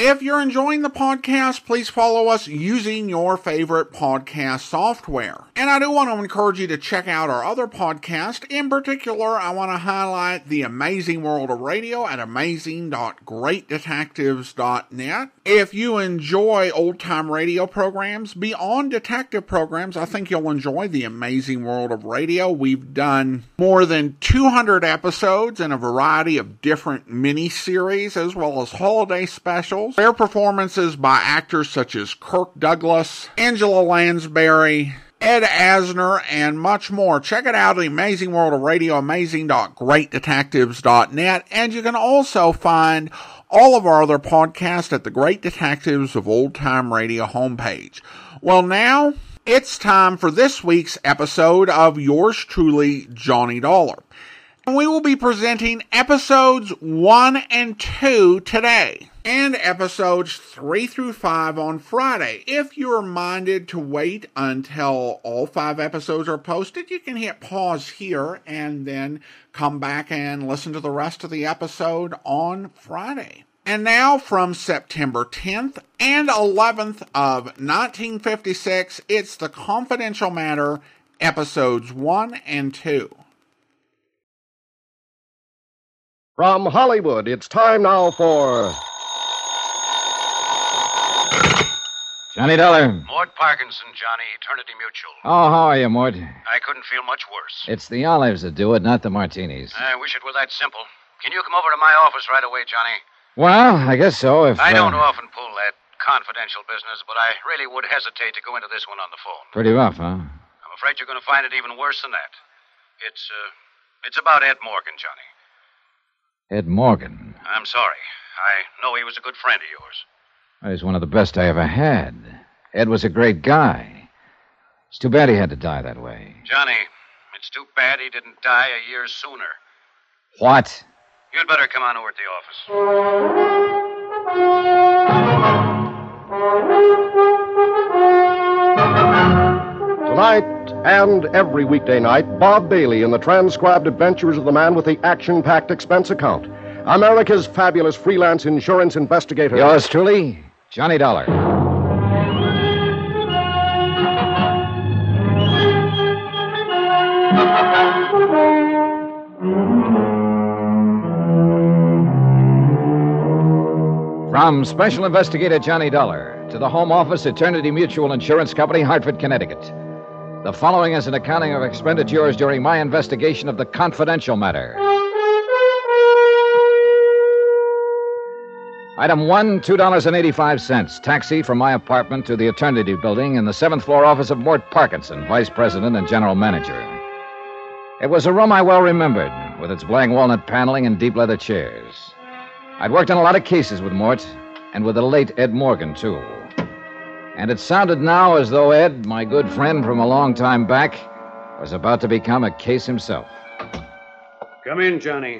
If you're enjoying the podcast, please follow us using your favorite podcast software. And I do want to encourage you to check out our other podcast. In particular, I want to highlight The Amazing World of Radio at amazing.greatdetectives.net. If you enjoy old time radio programs, beyond detective programs, I think you'll enjoy The Amazing World of Radio. We've done more than 200 episodes in a variety of different mini series as well as holiday specials. Rare performances by actors such as Kirk Douglas, Angela Lansbury, Ed Asner, and much more. Check it out at the Amazing World of Radio, amazing.greatdetectives.net. And you can also find all of our other podcasts at the Great Detectives of Old Time Radio homepage. Well, now it's time for this week's episode of yours truly, Johnny Dollar. And we will be presenting episodes one and two today and episodes 3 through 5 on Friday. If you're minded to wait until all five episodes are posted, you can hit pause here and then come back and listen to the rest of the episode on Friday. And now from September 10th and 11th of 1956, it's The Confidential Matter, episodes 1 and 2. From Hollywood, it's time now for. Johnny Dollar. Mort Parkinson, Johnny, Eternity Mutual. Oh, how are you, Mort? I couldn't feel much worse. It's the olives that do it, not the martinis. I wish it were that simple. Can you come over to my office right away, Johnny? Well, I guess so. If I don't uh, often pull that confidential business, but I really would hesitate to go into this one on the phone. Pretty rough, huh? I'm afraid you're going to find it even worse than that. It's uh, it's about Ed Morgan, Johnny. Ed Morgan. I'm sorry. I know he was a good friend of yours. He's one of the best I ever had. Ed was a great guy. It's too bad he had to die that way. Johnny, it's too bad he didn't die a year sooner. What? You'd better come on over to the office. Tonight and every weekday night, Bob Bailey in the transcribed adventures of the man with the action packed expense account. America's fabulous freelance insurance investigator. Yours truly, Johnny Dollar. From Special Investigator Johnny Dollar to the Home Office, Eternity Mutual Insurance Company, Hartford, Connecticut. The following is an accounting of expenditures during my investigation of the confidential matter. Item one, $2.85. Taxi from my apartment to the Eternity Building in the seventh floor office of Mort Parkinson, Vice President and General Manager. It was a room I well remembered, with its blank walnut paneling and deep leather chairs. I'd worked on a lot of cases with Mort, and with the late Ed Morgan, too. And it sounded now as though Ed, my good friend from a long time back, was about to become a case himself. Come in, Johnny.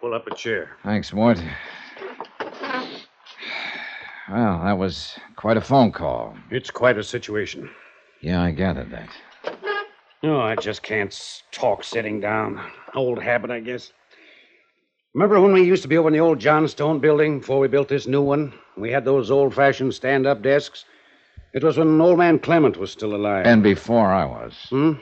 Pull up a chair. Thanks, Mort. Well, that was quite a phone call. It's quite a situation. Yeah, I gathered that. No, I just can't talk sitting down. Old habit, I guess. Remember when we used to be over in the old Johnstone building before we built this new one? We had those old fashioned stand up desks. It was when old man Clement was still alive. And before I was. Hmm?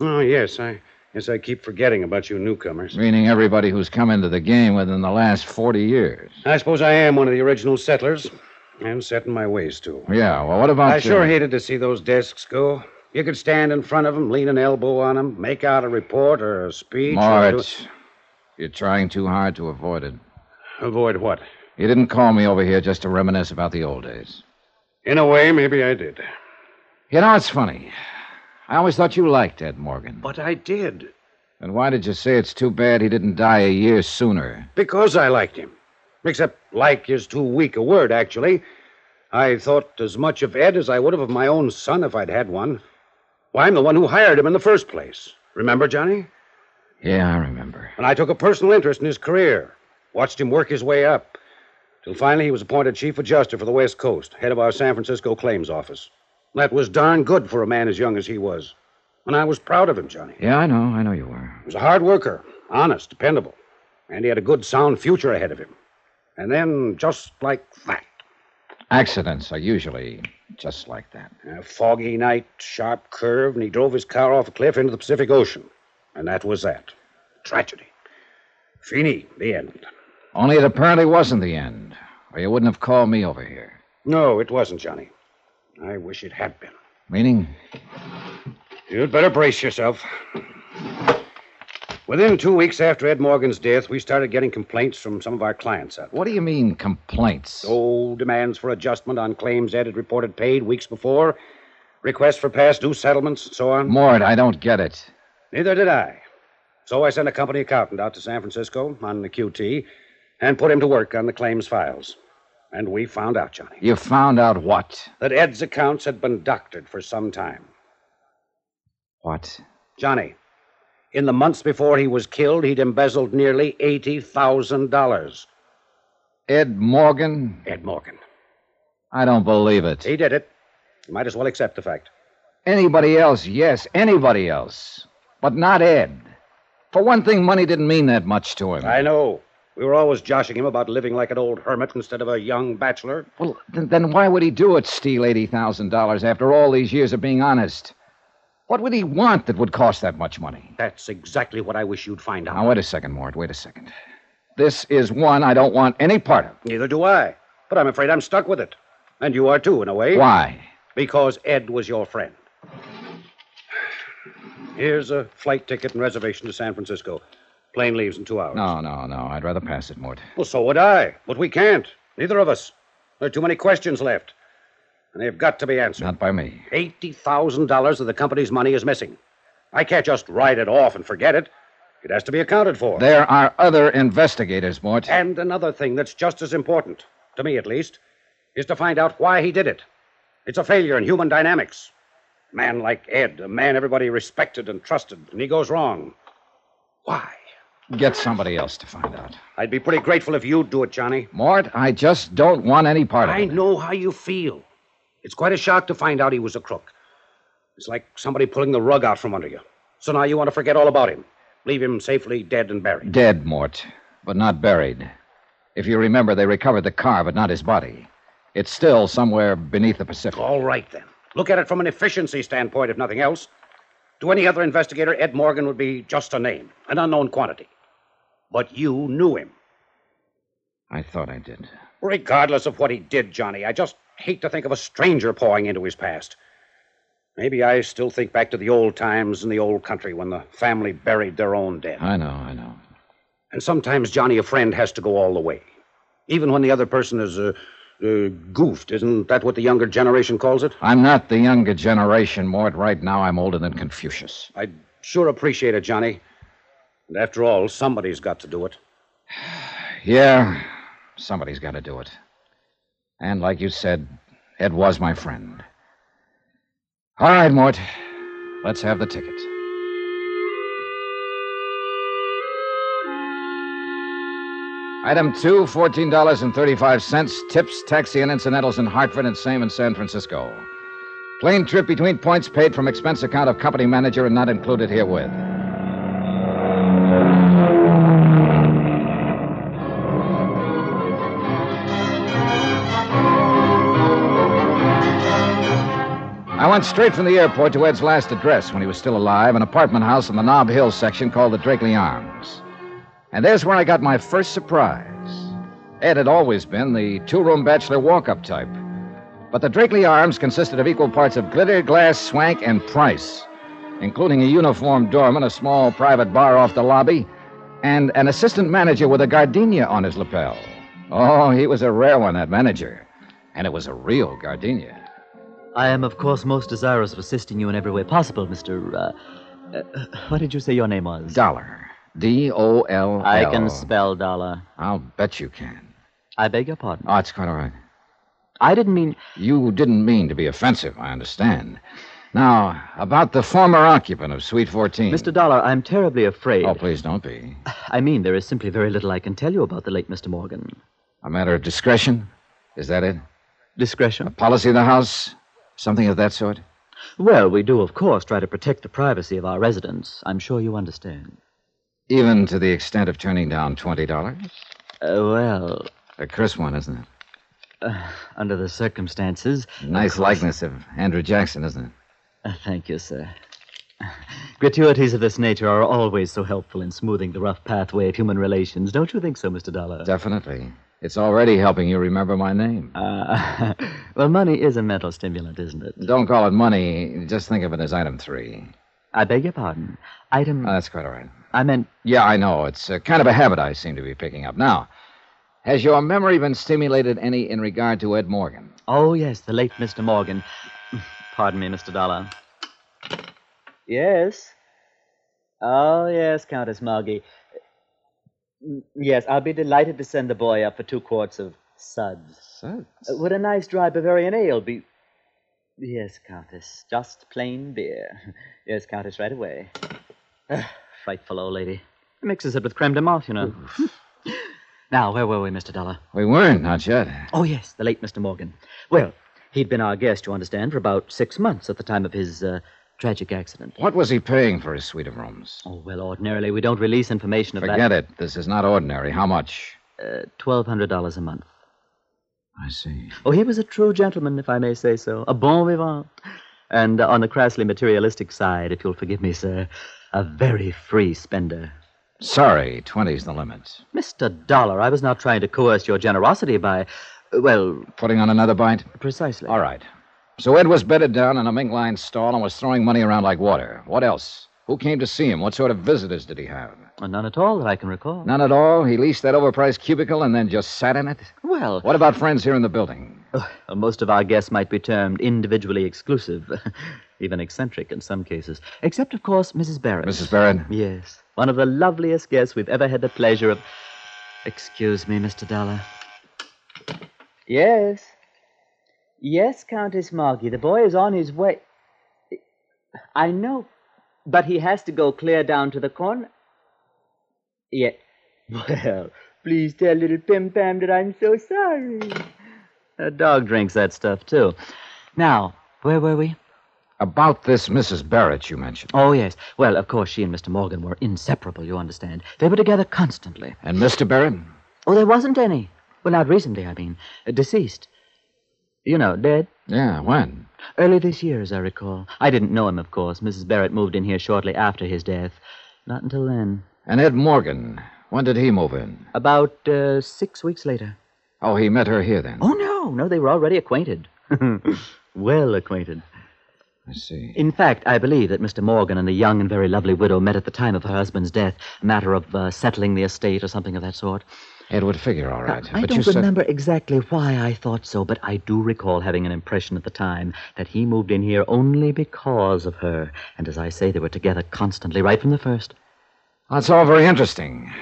Oh, yes. I guess I keep forgetting about you newcomers. Meaning everybody who's come into the game within the last 40 years. I suppose I am one of the original settlers. And set in my ways, too. Yeah, well, what about. I sure uh, hated to see those desks go. You could stand in front of them, lean an elbow on them, make out a report or a speech. or do- you're trying too hard to avoid it. Avoid what? You didn't call me over here just to reminisce about the old days. In a way, maybe I did. You know, it's funny. I always thought you liked Ed Morgan. But I did. And why did you say it's too bad he didn't die a year sooner? Because I liked him. Except like is too weak a word, actually. I thought as much of Ed as I would have of my own son if I'd had one. Why, I'm the one who hired him in the first place. Remember, Johnny? Yeah, I remember. And I took a personal interest in his career. Watched him work his way up. Till finally he was appointed chief adjuster for the West Coast, head of our San Francisco claims office. That was darn good for a man as young as he was. And I was proud of him, Johnny. Yeah, I know. I know you were. He was a hard worker, honest, dependable. And he had a good, sound future ahead of him. And then, just like that, Accidents are usually just like that. a foggy night, sharp curve, and he drove his car off a cliff into the Pacific Ocean. And that was that. Tragedy. Fini, the end. Only it apparently wasn't the end, or you wouldn't have called me over here. No, it wasn't, Johnny. I wish it had been. Meaning? You'd better brace yourself. Within two weeks after Ed Morgan's death, we started getting complaints from some of our clients out. What do you mean, complaints? Oh, demands for adjustment on claims Ed had reported paid weeks before, requests for past due settlements, and so on. Mort, I don't get it. Neither did I. So I sent a company accountant out to San Francisco on the QT and put him to work on the claims files. And we found out, Johnny, You found out what? that Ed's accounts had been doctored for some time. What? Johnny, in the months before he was killed, he'd embezzled nearly $80,000. Ed Morgan? Ed Morgan. I don't believe it. He did it. You might as well accept the fact. Anybody else, yes, anybody else. But not Ed. For one thing, money didn't mean that much to him. I know. We were always joshing him about living like an old hermit instead of a young bachelor. Well, th- then why would he do it, steal $80,000 after all these years of being honest? What would he want that would cost that much money? That's exactly what I wish you'd find out. Now, wait a second, Mort. Wait a second. This is one I don't want any part of. Neither do I. But I'm afraid I'm stuck with it. And you are too, in a way. Why? Because Ed was your friend. Here's a flight ticket and reservation to San Francisco. Plane leaves in two hours. No, no, no. I'd rather pass it, Mort. Well, so would I. But we can't. Neither of us. There are too many questions left. And they've got to be answered. Not by me. $80,000 of the company's money is missing. I can't just write it off and forget it. It has to be accounted for. There are other investigators, Mort. And another thing that's just as important, to me at least, is to find out why he did it. It's a failure in human dynamics. A man like Ed, a man everybody respected and trusted, and he goes wrong. Why? Get somebody else to find out. I'd be pretty grateful if you'd do it, Johnny. Mort, I just don't want any part of it. I know how you feel. It's quite a shock to find out he was a crook. It's like somebody pulling the rug out from under you. So now you want to forget all about him. Leave him safely dead and buried. Dead, Mort, but not buried. If you remember, they recovered the car, but not his body. It's still somewhere beneath the Pacific. All right, then. Look at it from an efficiency standpoint, if nothing else. To any other investigator, Ed Morgan would be just a name, an unknown quantity. But you knew him. I thought I did. Regardless of what he did, Johnny, I just hate to think of a stranger pawing into his past. Maybe I still think back to the old times in the old country when the family buried their own dead. I know, I know. And sometimes, Johnny, a friend has to go all the way. Even when the other person is uh, uh, goofed. Isn't that what the younger generation calls it? I'm not the younger generation, Mort. Right now, I'm older than Confucius. I'd sure appreciate it, Johnny. And after all, somebody's got to do it. Yeah, somebody's got to do it. And like you said, Ed was my friend. All right, Mort. Let's have the ticket. Item two, $14.35. Tips, taxi, and incidentals in Hartford and same in San Francisco. Plane trip between points paid from expense account of company manager and not included herewith. I went straight from the airport to Ed's last address when he was still alive, an apartment house in the Nob Hill section called the Drakeley Arms. And there's where I got my first surprise. Ed had always been the two room bachelor walk up type. But the Drakeley Arms consisted of equal parts of glitter, glass, swank, and price, including a uniformed doorman, a small private bar off the lobby, and an assistant manager with a gardenia on his lapel. Oh, he was a rare one, that manager. And it was a real gardenia. I am, of course, most desirous of assisting you in every way possible, Mr. Uh, uh, what did you say your name was? Dollar. D O L L. I can spell dollar. I'll bet you can. I beg your pardon. Oh, it's quite all right. I didn't mean. You didn't mean to be offensive, I understand. Now, about the former occupant of Suite 14. Mr. Dollar, I'm terribly afraid. Oh, please don't be. I mean, there is simply very little I can tell you about the late Mr. Morgan. A matter of discretion? Is that it? Discretion? A Policy of the house? Something of that sort? Well, we do, of course, try to protect the privacy of our residents. I'm sure you understand. Even to the extent of turning down $20? Uh, well, A crisp one, isn't it? uh, under the circumstances. Nice of likeness of Andrew Jackson, isn't it? Uh, thank you, sir. Gratuities of this nature are always so helpful in smoothing the rough pathway of human relations. Don't you think so, Mr. Dollar? Definitely. It's already helping you remember my name. Uh, well, money is a mental stimulant, isn't it? Don't call it money. Just think of it as item three. I beg your pardon. Item. Oh, that's quite all right. I meant. Yeah, I know. It's uh, kind of a habit I seem to be picking up. Now, has your memory been stimulated any in regard to Ed Morgan? Oh, yes, the late Mr. Morgan. Pardon me, Mr. Dollar. Yes. Oh, yes, Countess Margie. Mm, Yes, I'll be delighted to send the boy up for two quarts of suds. Suds? Uh, Would a nice dry Bavarian ale be. Yes, Countess. Just plain beer. Yes, Countess, right away. Ah, Frightful old lady. Mixes it with creme de menthe, you know. now, where were we, Mr. Dollar? We weren't, not yet. Oh, yes, the late Mr. Morgan. Well, he'd been our guest, you understand, for about six months at the time of his uh, tragic accident. What was he paying for his suite of rooms? Oh, well, ordinarily we don't release information of Forget that. it. This is not ordinary. How much? Uh, $1,200 a month. I see. Oh, he was a true gentleman, if I may say so. A bon vivant. And uh, on the crassly materialistic side, if you'll forgive me, sir, a very free spender. Sorry, twenty's the limit. Mr. Dollar, I was not trying to coerce your generosity by, well, Putting on another bite? precisely. All right. So Ed was bedded down in a mink line stall and was throwing money around like water. What else? Who came to see him? What sort of visitors did he have? Uh, None at all that I can recall. None at all. He leased that overpriced cubicle and then just sat in it. Well, What about friends here in the building? Uh, most of our guests might be termed individually exclusive, even eccentric in some cases. Except, of course, Mrs. Barrett. Mrs. Barrett? Yes, one of the loveliest guests we've ever had the pleasure of. Excuse me, Mr. Dollar. Yes. Yes, Countess Margie. The boy is on his way. I know, but he has to go clear down to the corner. Yeah. Well, please tell little Pim Pam that I'm so sorry. A dog drinks that stuff, too. Now, where were we? About this Mrs. Barrett you mentioned. Oh, yes. Well, of course, she and Mr. Morgan were inseparable, you understand. They were together constantly. And Mr. Barrett? Oh, there wasn't any. Well, not recently, I mean. Uh, deceased. You know, dead. Yeah, when? Early this year, as I recall. I didn't know him, of course. Mrs. Barrett moved in here shortly after his death. Not until then. And Ed Morgan, when did he move in? About uh, six weeks later. Oh, he met her here then. Oh, no, no, they were already acquainted. well acquainted. I see. In fact, I believe that Mr. Morgan and the young and very lovely widow met at the time of her husband's death, a matter of uh, settling the estate or something of that sort. It would figure all right. I don't you said remember exactly why I thought so, but I do recall having an impression at the time that he moved in here only because of her. And as I say, they were together constantly, right from the first. that's all very interesting.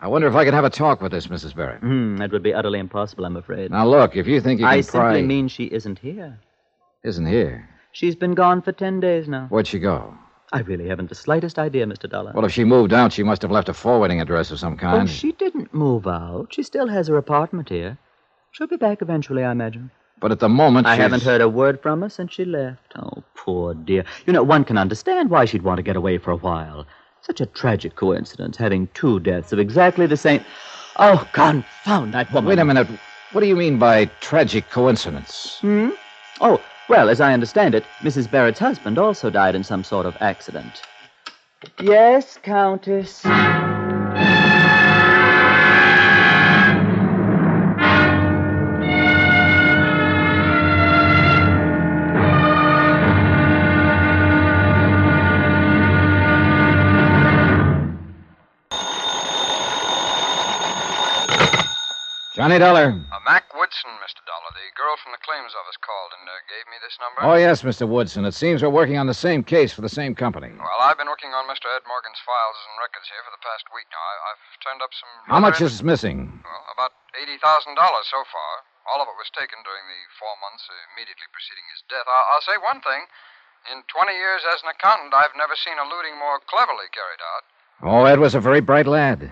I wonder if I could have a talk with this Mrs. Barrett. Hmm, that would be utterly impossible, I'm afraid. Now look, if you think you can I pry, simply mean she isn't here. isn't here. She's been gone for ten days now. Where'd she go? I really haven't the slightest idea, Mr. Dollar. Well, if she moved out, she must have left a forwarding address of some oh, kind. she didn't move out. She still has her apartment here. She'll be back eventually, I imagine. But at the moment, I she's- haven't heard a word from her since she left. Oh, poor dear. You know, one can understand why she'd want to get away for a while. Such a tragic coincidence, having two deaths of exactly the same. Oh, confound that woman. Wait a minute. What do you mean by tragic coincidence? Hmm? Oh, well, as I understand it, Mrs. Barrett's husband also died in some sort of accident. Yes, Countess. Johnny Dollar. Uh, Mac Woodson, Mr. Dollar. The girl from the claims office called and uh, gave me this number. Oh, yes, Mr. Woodson. It seems we're working on the same case for the same company. Well, I've been working on Mr. Ed Morgan's files and records here for the past week now. I, I've turned up some. How much is missing? Well, about $80,000 so far. All of it was taken during the four months immediately preceding his death. I'll, I'll say one thing. In 20 years as an accountant, I've never seen a looting more cleverly carried out. Oh, Ed was a very bright lad.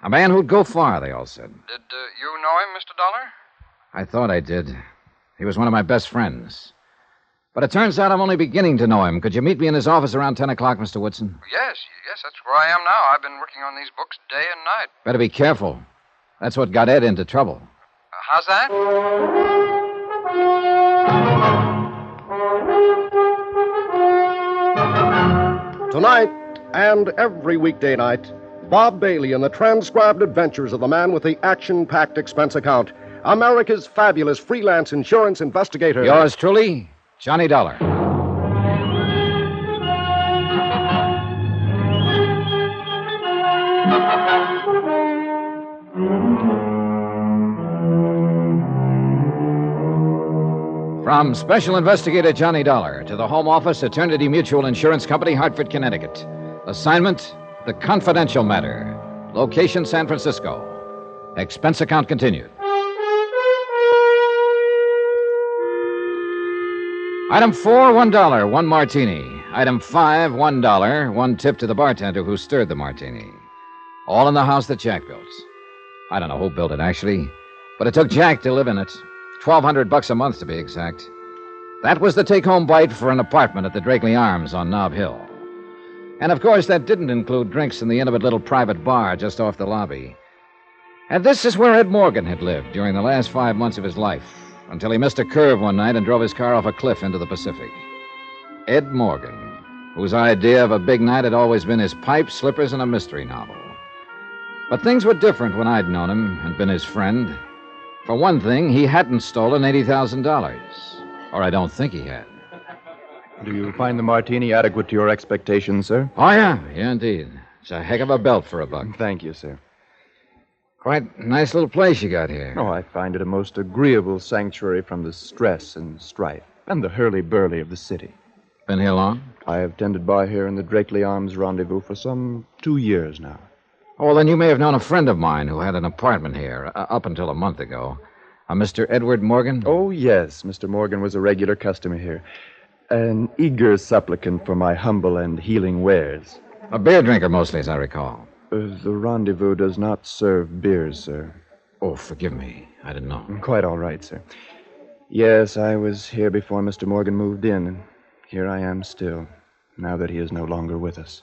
A man who'd go far, they all said. Did uh, you know him, Mr. Dollar? I thought I did. He was one of my best friends. But it turns out I'm only beginning to know him. Could you meet me in his office around 10 o'clock, Mr. Woodson? Yes, yes, that's where I am now. I've been working on these books day and night. Better be careful. That's what got Ed into trouble. Uh, how's that? Tonight and every weekday night, Bob Bailey in the transcribed adventures of the man with the action packed expense account, America's fabulous freelance insurance investigator. Yours truly, Johnny Dollar. From Special Investigator Johnny Dollar to the Home Office, Eternity Mutual Insurance Company, Hartford, Connecticut. Assignment The Confidential Matter. Location San Francisco. Expense account continued. Item four, one dollar, one martini. Item five, one dollar, one tip to the bartender who stirred the martini. All in the house that Jack built. I don't know who built it, actually, but it took Jack to live in it. Twelve hundred bucks a month, to be exact. That was the take home bite for an apartment at the Drakeley Arms on Nob Hill. And of course, that didn't include drinks in the intimate little private bar just off the lobby. And this is where Ed Morgan had lived during the last five months of his life, until he missed a curve one night and drove his car off a cliff into the Pacific. Ed Morgan, whose idea of a big night had always been his pipe, slippers, and a mystery novel. But things were different when I'd known him and been his friend. For one thing, he hadn't stolen $80,000. Or I don't think he had. Do you find the martini adequate to your expectations, sir? Oh, yeah, yeah, indeed. It's a heck of a belt for a buck. Thank you, sir. Quite a nice little place you got here. Oh, I find it a most agreeable sanctuary from the stress and strife and the hurly-burly of the city. Been here long? I have tended bar here in the Drakeley Arms rendezvous for some two years now. Oh, well, then you may have known a friend of mine who had an apartment here uh, up until a month ago. A Mr. Edward Morgan? Oh, yes. Mr. Morgan was a regular customer here. An eager supplicant for my humble and healing wares. A beer drinker, mostly, as I recall. Uh, the rendezvous does not serve beers, sir. Oh, forgive me. I didn't know. Quite all right, sir. Yes, I was here before Mr. Morgan moved in, and here I am still, now that he is no longer with us.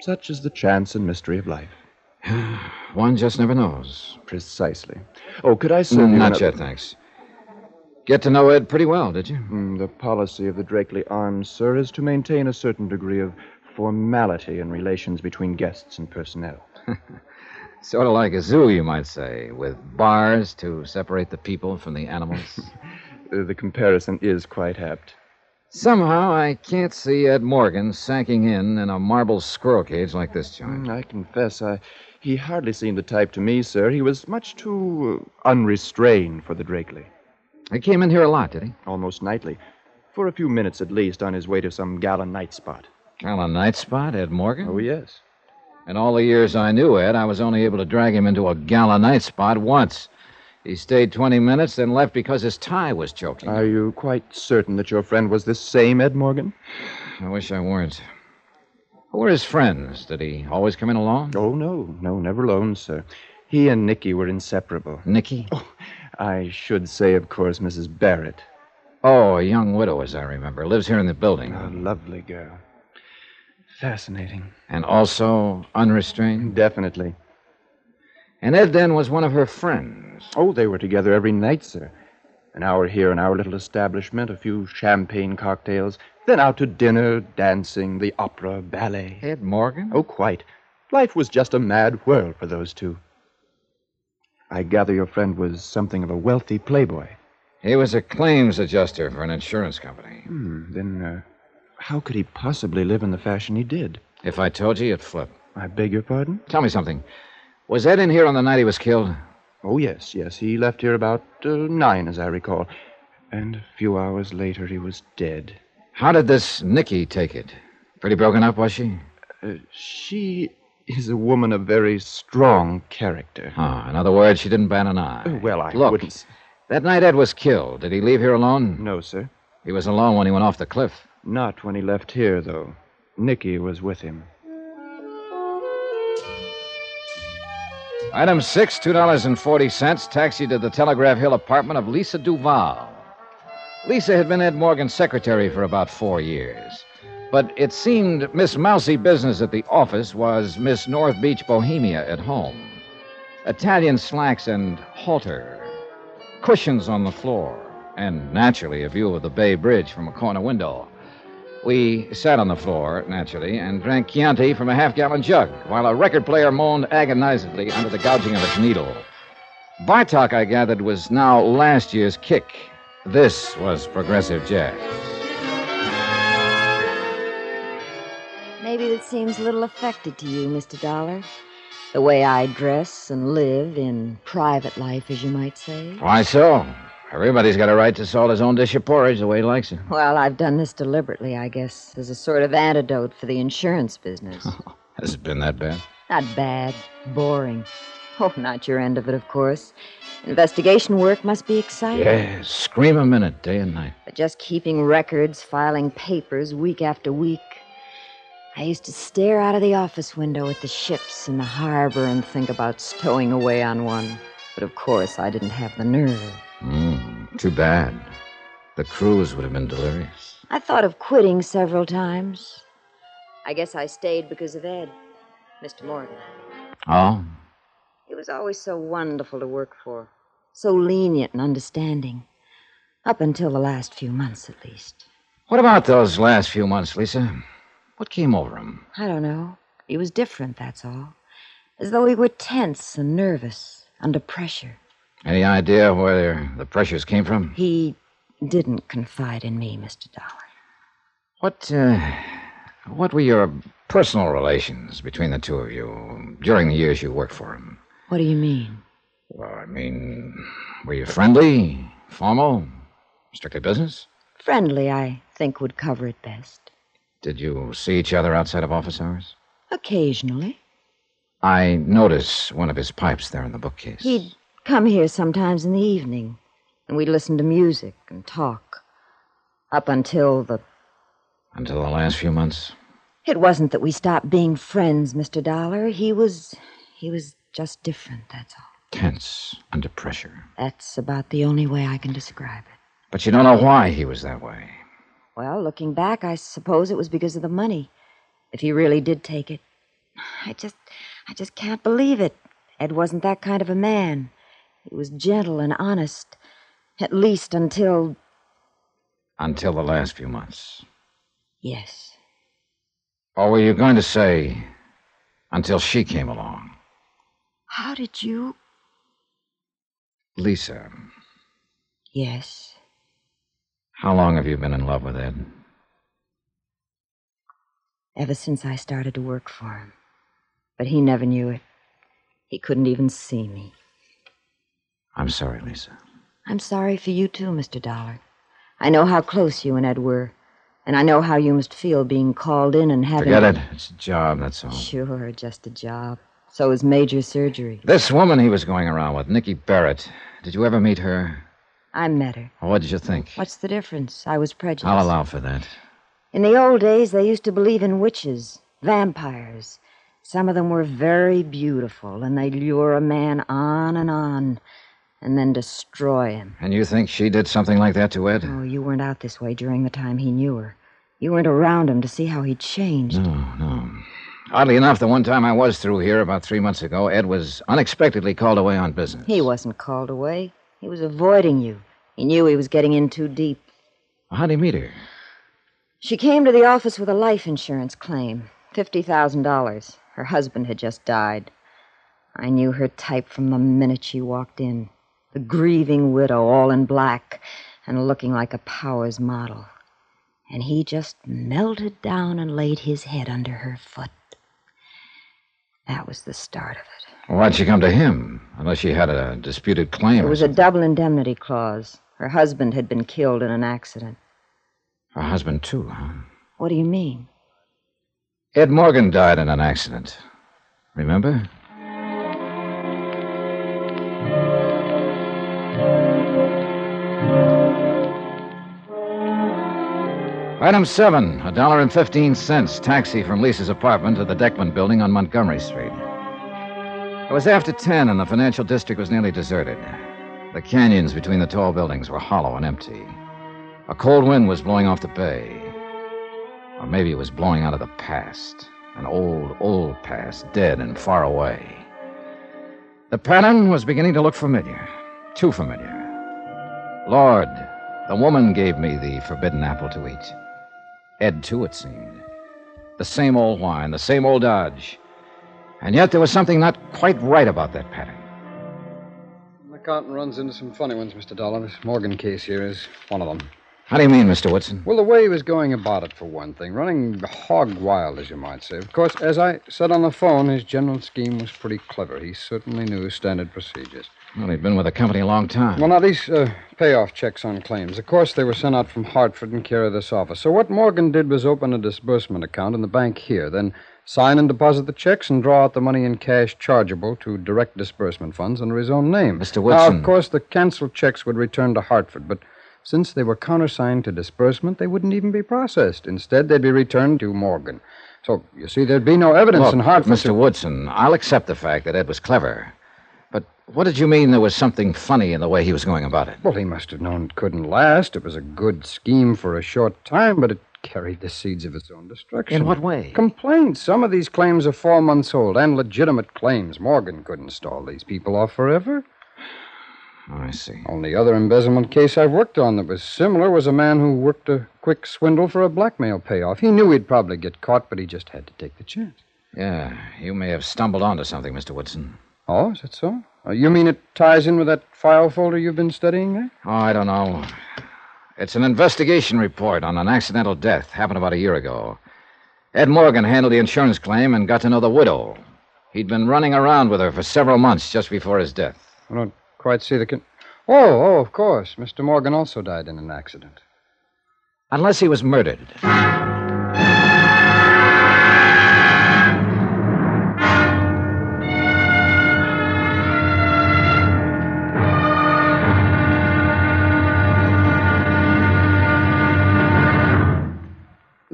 Such is the chance and mystery of life. One just never knows. Precisely. Oh, could I serve you Not another- yet, thanks. Get to know Ed pretty well, did you? Mm, the policy of the Drakeley Arms, sir, is to maintain a certain degree of formality in relations between guests and personnel. Sort of like a zoo, you might say, with bars to separate the people from the animals. The comparison is quite apt. Somehow, I can't see Ed Morgan sacking in in a marble squirrel cage like this joint. Mm, I confess, I, he hardly seemed the type to me, sir. He was much too unrestrained for the Drakeley. He came in here a lot, did he? Almost nightly. For a few minutes at least, on his way to some gala night spot. Well, a night spot, Ed Morgan? Oh, yes. In all the years I knew Ed, I was only able to drag him into a gala night spot once. He stayed 20 minutes, then left because his tie was choking. Are you quite certain that your friend was this same Ed Morgan? I wish I weren't. Who were his friends? Did he always come in alone? Oh, no, no, never alone, sir. He and Nicky were inseparable. Nicky? Oh, I should say, of course, Mrs. Barrett. Oh, a young widow, as I remember. Lives here in the building. A lovely girl. Fascinating. And also unrestrained? Definitely. And Ed then was one of her friends. Oh, they were together every night, sir. An hour here in our little establishment, a few champagne cocktails, then out to dinner, dancing, the opera, ballet. Ed Morgan? Oh, quite. Life was just a mad whirl for those two. I gather your friend was something of a wealthy playboy. He was a claims adjuster for an insurance company. Hmm, then uh, how could he possibly live in the fashion he did? If I told you, you'd flip. I beg your pardon? Tell me something. Was Ed in here on the night he was killed? Oh, yes, yes. He left here about uh, nine, as I recall. And a few hours later, he was dead. How did this Nicky take it? Pretty broken up, was she? Uh, she is a woman of very strong character. Ah, in other words, she didn't bat an eye. Uh, well, I Look, wouldn't. That night Ed was killed. Did he leave here alone? No, sir. He was alone when he went off the cliff. Not when he left here, though. Nicky was with him. Item six, $2.40, taxi to the Telegraph Hill apartment of Lisa Duval. Lisa had been Ed Morgan's secretary for about four years. But it seemed Miss Mousy business at the office was Miss North Beach Bohemia at home. Italian slacks and halter, cushions on the floor, and naturally a view of the Bay Bridge from a corner window. We sat on the floor, naturally, and drank Chianti from a half gallon jug, while a record player moaned agonizedly under the gouging of its needle. Bartok, I gathered, was now last year's kick. This was progressive jazz. Maybe it seems a little affected to you, Mr. Dollar. The way I dress and live in private life, as you might say. Why so? Everybody's got a right to salt his own dish of porridge the way he likes it. Well, I've done this deliberately, I guess, as a sort of antidote for the insurance business. Has it been that bad? not bad, boring. Oh, not your end of it, of course. Investigation work must be exciting. Yes, scream a minute, day and night. But just keeping records, filing papers week after week. I used to stare out of the office window at the ships in the harbor and think about stowing away on one. But of course, I didn't have the nerve. Mm, too bad. The cruise would have been delirious. I thought of quitting several times. I guess I stayed because of Ed, Mr. Morgan. Oh? He was always so wonderful to work for, so lenient and understanding. Up until the last few months, at least. What about those last few months, Lisa? What came over him? I don't know. He was different, that's all. As though he were tense and nervous, under pressure. Any idea where the pressures came from? He didn't confide in me, Mr. Dollar. What, uh, what were your personal relations between the two of you during the years you worked for him? What do you mean? Well, I mean, were you friendly, formal, strictly business? Friendly, I think, would cover it best. Did you see each other outside of office hours? Occasionally. I notice one of his pipes there in the bookcase. He'd come here sometimes in the evening, and we'd listen to music and talk. Up until the. Until the last few months? It wasn't that we stopped being friends, Mr. Dollar. He was. He was just different, that's all. Tense, under pressure. That's about the only way I can describe it. But you don't know why he was that way. Well, looking back, I suppose it was because of the money. If he really did take it. I just. I just can't believe it. Ed wasn't that kind of a man. He was gentle and honest. At least until. Until the last few months. Yes. Or were you going to say, until she came along? How did you. Lisa, Yes. how long have you been in love with Ed? Ever since I started to work for him. But he never knew it. He couldn't even see me. I'm sorry, Lisa. I'm sorry for you, too, Mr. Dollar. I know how close you and Ed were. And I know how you must feel being called in and having. Forget it. It's a job, that's all. Sure, just a job. So is major surgery. This woman he was going around with, Nikki Barrett. Did you ever meet her? I met her. What did you think? What's the difference? I was prejudiced. I'll allow for that. In the old days, they used to believe in witches, vampires. Some of them were very beautiful, and they'd lure a man on and on, and then destroy him. And you think she did something like that to Ed? Oh, you weren't out this way during the time he knew her. You weren't around him to see how he'd changed. No, no. Oddly enough, the one time I was through here about three months ago, Ed was unexpectedly called away on business. He wasn't called away. He was avoiding you. He knew he was getting in too deep. How'd he meet her? She came to the office with a life insurance claim $50,000. Her husband had just died. I knew her type from the minute she walked in the grieving widow, all in black, and looking like a Powers model. And he just melted down and laid his head under her foot. That was the start of it. Why'd she come to him? Unless she had a disputed claim. There or was a double indemnity clause. Her husband had been killed in an accident. Her husband, too, huh? What do you mean? Ed Morgan died in an accident. Remember? Item seven, a dollar and fifteen cents taxi from Lisa's apartment to the Deckman building on Montgomery Street. It was after ten and the financial district was nearly deserted. The canyons between the tall buildings were hollow and empty. A cold wind was blowing off the bay. Or maybe it was blowing out of the past. An old, old past, dead and far away. The pattern was beginning to look familiar. Too familiar. Lord, the woman gave me the forbidden apple to eat. Ed, too, it seemed. The same old whine, the same old dodge. And yet there was something not quite right about that pattern. The accountant runs into some funny ones, Mr. Dollar. This Morgan case here is one of them. How do you mean, Mr. Woodson? Well, the way he was going about it, for one thing, running hog wild, as you might say. Of course, as I said on the phone, his general scheme was pretty clever. He certainly knew standard procedures. Well, he'd been with the company a long time. Well, now, these uh, payoff checks on claims, of course, they were sent out from Hartford in care of this office. So what Morgan did was open a disbursement account in the bank here, then sign and deposit the checks and draw out the money in cash chargeable to direct disbursement funds under his own name. Mr. Woodson. Now, of course, the canceled checks would return to Hartford, but since they were countersigned to disbursement, they wouldn't even be processed. Instead, they'd be returned to Morgan. So, you see, there'd be no evidence Look, in Hartford. Mr. Woodson, I'll accept the fact that Ed was clever. What did you mean there was something funny in the way he was going about it? Well, he must have known it couldn't last. It was a good scheme for a short time, but it carried the seeds of its own destruction. In what way? Complaints. Some of these claims are four months old and legitimate claims. Morgan couldn't stall these people off forever. Oh, I see. Only other embezzlement case I've worked on that was similar was a man who worked a quick swindle for a blackmail payoff. He knew he'd probably get caught, but he just had to take the chance. Yeah, you may have stumbled onto something, Mr. Woodson. Oh, is that so? Uh, you mean it ties in with that file folder you've been studying there? Oh, I don't know. It's an investigation report on an accidental death happened about a year ago. Ed Morgan handled the insurance claim and got to know the widow. He'd been running around with her for several months just before his death. I don't quite see the. Con- oh, oh, of course. Mr. Morgan also died in an accident. Unless he was murdered.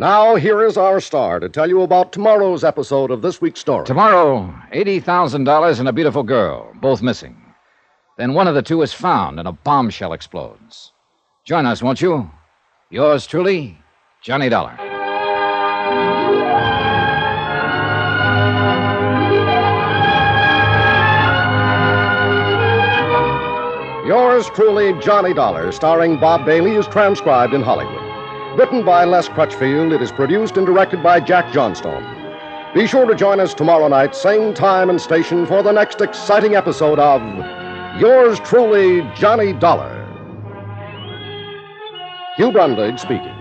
Now, here is our star to tell you about tomorrow's episode of this week's story. Tomorrow, $80,000 and a beautiful girl, both missing. Then one of the two is found and a bombshell explodes. Join us, won't you? Yours truly, Johnny Dollar. Yours truly, Johnny Dollar, starring Bob Bailey, is transcribed in Hollywood. Written by Les Crutchfield, it is produced and directed by Jack Johnstone. Be sure to join us tomorrow night, same time and station, for the next exciting episode of Yours truly, Johnny Dollar. Hugh Brundage speaking.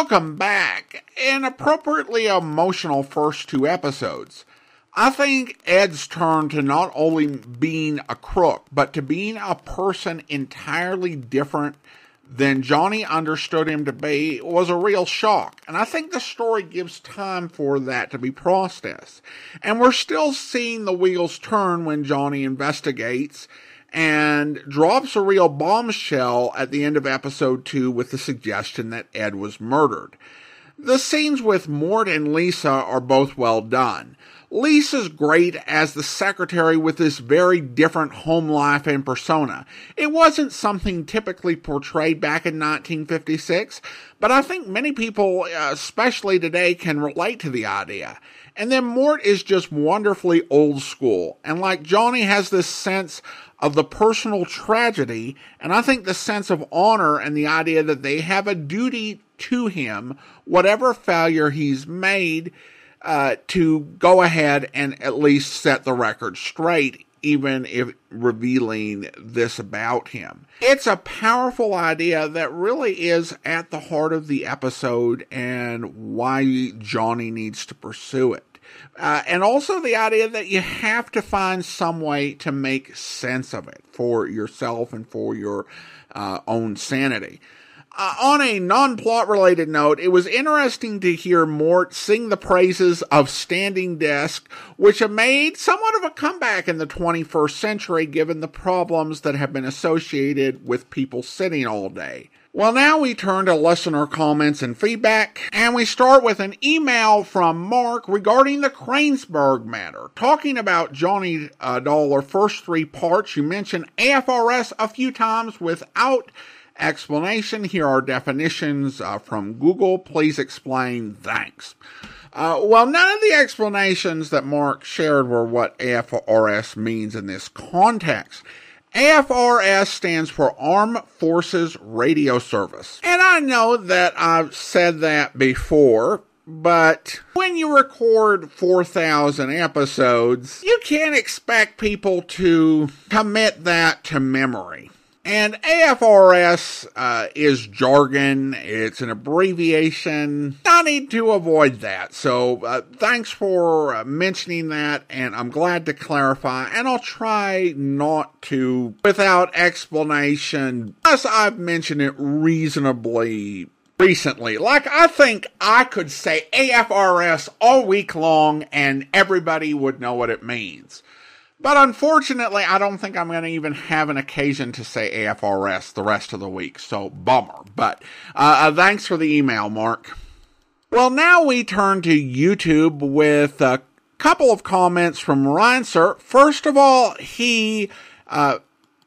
Welcome back. An appropriately emotional first two episodes. I think Ed's turn to not only being a crook, but to being a person entirely different than Johnny understood him to be was a real shock. And I think the story gives time for that to be processed. And we're still seeing the wheels turn when Johnny investigates and drops a real bombshell at the end of episode two with the suggestion that Ed was murdered. The scenes with Mort and Lisa are both well done. Lisa's great as the secretary with this very different home life and persona. It wasn't something typically portrayed back in 1956, but I think many people, uh, especially today, can relate to the idea. And then Mort is just wonderfully old school. And like Johnny has this sense of the personal tragedy, and I think the sense of honor and the idea that they have a duty to him, whatever failure he's made, uh, to go ahead and at least set the record straight, even if revealing this about him. It's a powerful idea that really is at the heart of the episode and why Johnny needs to pursue it. Uh, and also the idea that you have to find some way to make sense of it for yourself and for your uh, own sanity. Uh, on a non plot related note, it was interesting to hear Mort sing the praises of Standing Desk, which have made somewhat of a comeback in the 21st century given the problems that have been associated with people sitting all day. Well, now we turn to listener comments and feedback, and we start with an email from Mark regarding the Cranesburg matter. Talking about Johnny uh, Dollar first three parts, you mentioned AFRS a few times without explanation. Here are definitions uh, from Google. Please explain. Thanks. Uh, well, none of the explanations that Mark shared were what AFRS means in this context. AFRS stands for Armed Forces Radio Service. And I know that I've said that before, but when you record 4,000 episodes, you can't expect people to commit that to memory. And AFRS uh, is jargon, it's an abbreviation. I need to avoid that. So uh, thanks for uh, mentioning that, and I'm glad to clarify. And I'll try not to, without explanation, unless I've mentioned it reasonably recently. Like, I think I could say AFRS all week long and everybody would know what it means. But unfortunately, I don't think I'm going to even have an occasion to say AFRS the rest of the week. So, bummer. But uh, uh, thanks for the email, Mark. Well, now we turn to YouTube with a couple of comments from Ryan Sir. First of all, he uh,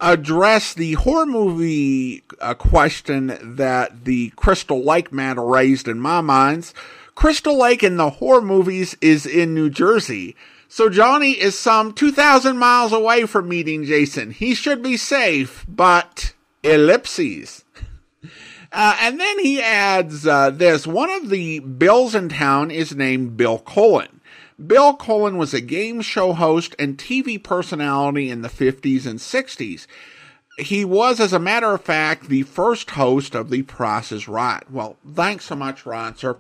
addressed the horror movie uh, question that the Crystal Lake matter raised in my minds. Crystal Lake in the horror movies is in New Jersey. So Johnny is some 2,000 miles away from meeting Jason. He should be safe, but ellipses. Uh, and then he adds uh, this one of the Bills in town is named Bill Cullen. Bill Cullen was a game show host and TV personality in the 50s and 60s. He was, as a matter of fact, the first host of The Price is Right. Well, thanks so much, Ron, sir.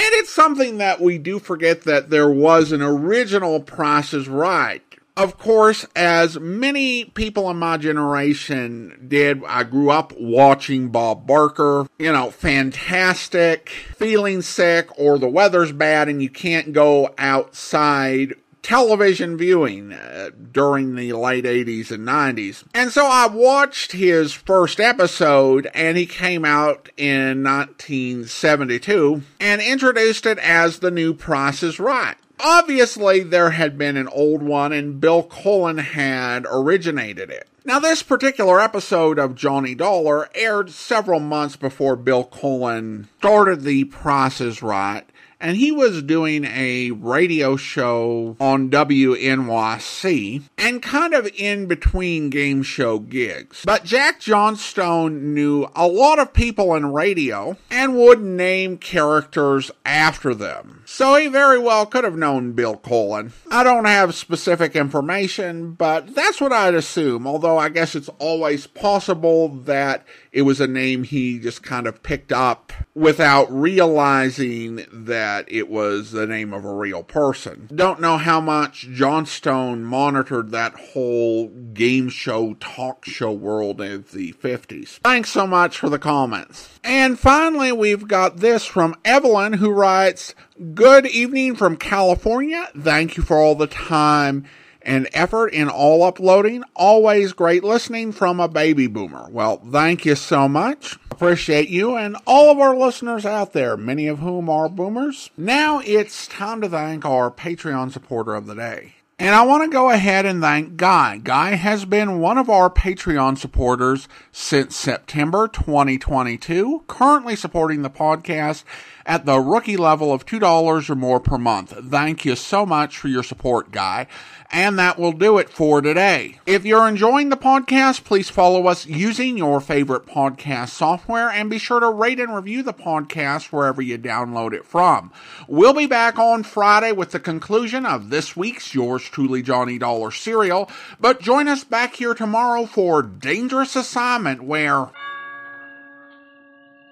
And it's something that we do forget that there was an original Price is Right. Of course, as many people in my generation did, I grew up watching Bob Barker. You know, fantastic, feeling sick, or the weather's bad and you can't go outside television viewing uh, during the late 80s and 90s. And so I watched his first episode, and he came out in 1972 and introduced it as the new Price is Right. Obviously, there had been an old one, and Bill Cullen had originated it. Now, this particular episode of Johnny Dollar aired several months before Bill Cullen started the Price is Right, and he was doing a radio show on WNYC and kind of in between game show gigs. But Jack Johnstone knew a lot of people in radio and would name characters after them. So he very well could have known Bill Cullen. I don't have specific information, but that's what I'd assume, although I guess it's always possible that it was a name he just kind of picked up without realizing that it was the name of a real person. Don't know how much Johnstone monitored that whole game show, talk show world of the 50s. Thanks so much for the comments. And finally, we've got this from Evelyn who writes, Good evening from California. Thank you for all the time and effort in all uploading. Always great listening from a baby boomer. Well, thank you so much. Appreciate you and all of our listeners out there, many of whom are boomers. Now it's time to thank our Patreon supporter of the day. And I want to go ahead and thank Guy. Guy has been one of our Patreon supporters since September 2022, currently supporting the podcast at the rookie level of $2 or more per month. Thank you so much for your support, Guy. And that will do it for today. If you're enjoying the podcast, please follow us using your favorite podcast software and be sure to rate and review the podcast wherever you download it from. We'll be back on Friday with the conclusion of this week's Yours Truly Johnny Dollar serial, but join us back here tomorrow for Dangerous Assignment where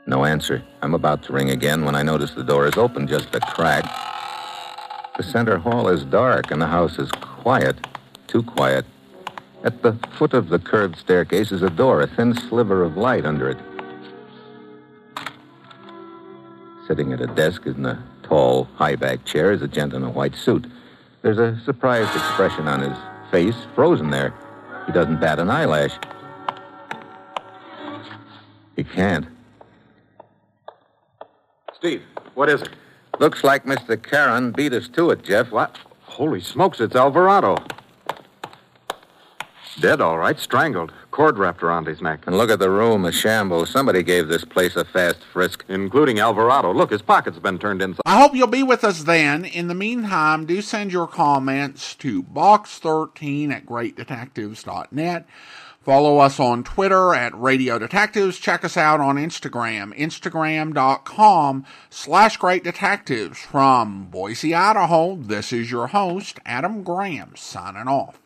no answer. I'm about to ring again when I notice the door is open just a crack. The center hall is dark and the house is quiet. Too quiet. At the foot of the curved staircase is a door, a thin sliver of light under it. Sitting at a desk in a tall, high backed chair is a gent in a white suit. There's a surprised expression on his face, frozen there. He doesn't bat an eyelash. He can't. Steve, what is it? Looks like Mr. Caron beat us to it, Jeff. What? Holy smokes, it's Alvarado. Dead, all right, strangled. Cord wrapped around his neck. And look at the room, a shambles. Somebody gave this place a fast frisk. Including Alvarado. Look, his pocket's been turned inside. I hope you'll be with us then. In the meantime, do send your comments to box13 at greatdetectives.net. Follow us on Twitter at Radio Detectives. Check us out on Instagram, instagram.com slash great detectives. From Boise, Idaho, this is your host, Adam Graham, signing off.